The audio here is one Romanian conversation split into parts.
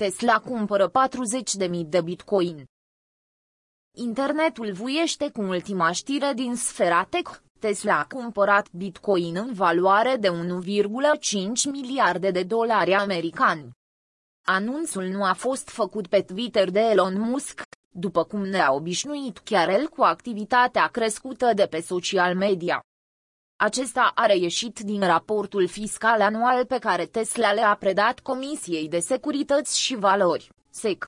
Tesla cumpără 40.000 de bitcoin. Internetul vuiește cu ultima știre din sfera tech. Tesla a cumpărat bitcoin în valoare de 1,5 miliarde de dolari americani. Anunțul nu a fost făcut pe Twitter de Elon Musk, după cum ne-a obișnuit chiar el cu activitatea crescută de pe social media. Acesta a reieșit din raportul fiscal anual pe care Tesla le-a predat Comisiei de Securități și Valori, SEC.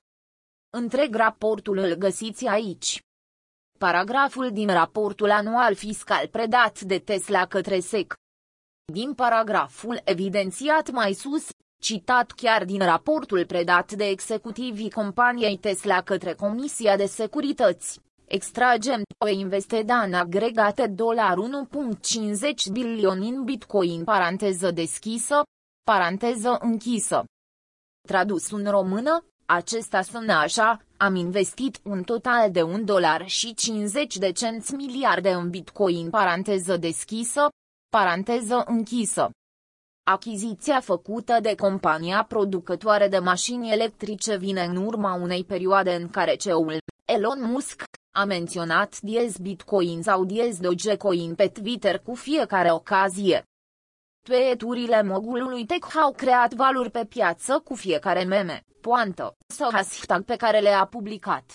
Întreg raportul îl găsiți aici. Paragraful din raportul anual fiscal predat de Tesla către SEC. Din paragraful evidențiat mai sus, citat chiar din raportul predat de executivii companiei Tesla către Comisia de Securități, extragem o investida în agregate dolar 1.50 bilioni în bitcoin paranteză deschisă, paranteză închisă. Tradus în română, acesta sună așa, am investit un total de 1 dolar și 50 de cenți miliarde în bitcoin paranteză deschisă, paranteză închisă. Achiziția făcută de compania producătoare de mașini electrice vine în urma unei perioade în care CEO-ul, Elon Musk, a menționat diez Bitcoin sau diez Dogecoin pe Twitter cu fiecare ocazie. Tweeturile mogulului tech au creat valuri pe piață cu fiecare meme, poantă sau hashtag pe care le-a publicat.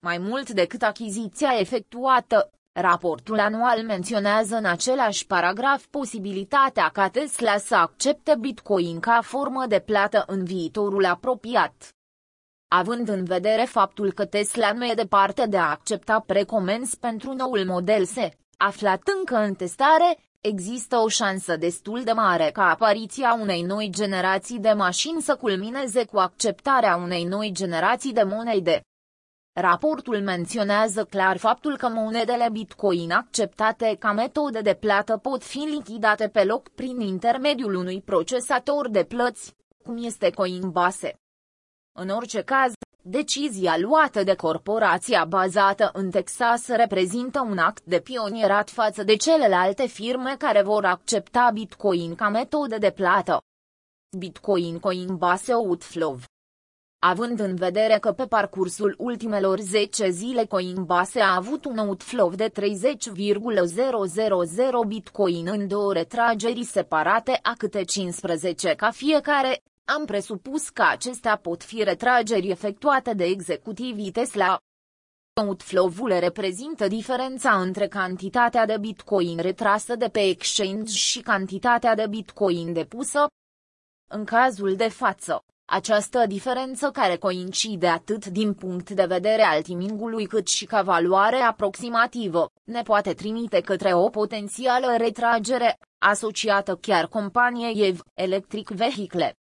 Mai mult decât achiziția efectuată, raportul anual menționează în același paragraf posibilitatea ca Tesla să accepte Bitcoin ca formă de plată în viitorul apropiat. Având în vedere faptul că Tesla nu e departe de a accepta precomenzi pentru noul model S, aflat încă în testare, există o șansă destul de mare ca apariția unei noi generații de mașini să culmineze cu acceptarea unei noi generații de monede. Raportul menționează clar faptul că monedele Bitcoin acceptate ca metode de plată pot fi lichidate pe loc prin intermediul unui procesator de plăți, cum este Coinbase. În orice caz, decizia luată de corporația bazată în Texas reprezintă un act de pionierat față de celelalte firme care vor accepta Bitcoin ca metodă de plată. Bitcoin Coinbase Outflow Având în vedere că pe parcursul ultimelor 10 zile Coinbase a avut un outflow de 30,000 bitcoin în două retrageri separate a câte 15 ca fiecare, am presupus că acestea pot fi retrageri efectuate de executivii Tesla. Outflow-ul reprezintă diferența între cantitatea de bitcoin retrasă de pe exchange și cantitatea de bitcoin depusă. În cazul de față, această diferență care coincide atât din punct de vedere al timingului cât și ca valoare aproximativă, ne poate trimite către o potențială retragere, asociată chiar companiei EV Electric Vehicle.